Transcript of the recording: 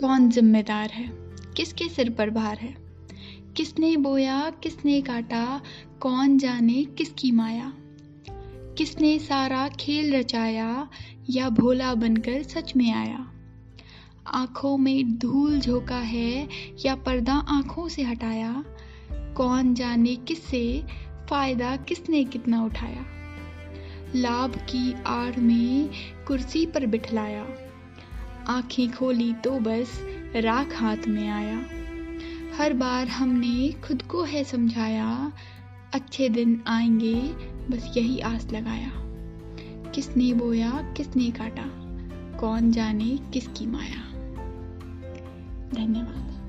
कौन जिम्मेदार है? किसके सिर पर भार है? किसने बोया, किसने काटा, कौन जाने किसकी माया? किसने सारा खेल रचाया या भोला बनकर सच में आया? आँखों में धूल झोंका है या पर्दा आँखों से हटाया? कौन जाने किससे फ़ायदा किसने कितना उठाया? लाभ की आड़ में कुर्सी पर बिठलाया। आँखें खोली तो बस राख हाथ में आया। हर बार हमने खुद को है समझाया, अच्छे दिन आएँगे, बस यही आस लगाया। किसने बोया, किसने काटा, कौन जाने किसकी माया। धन्यवाद।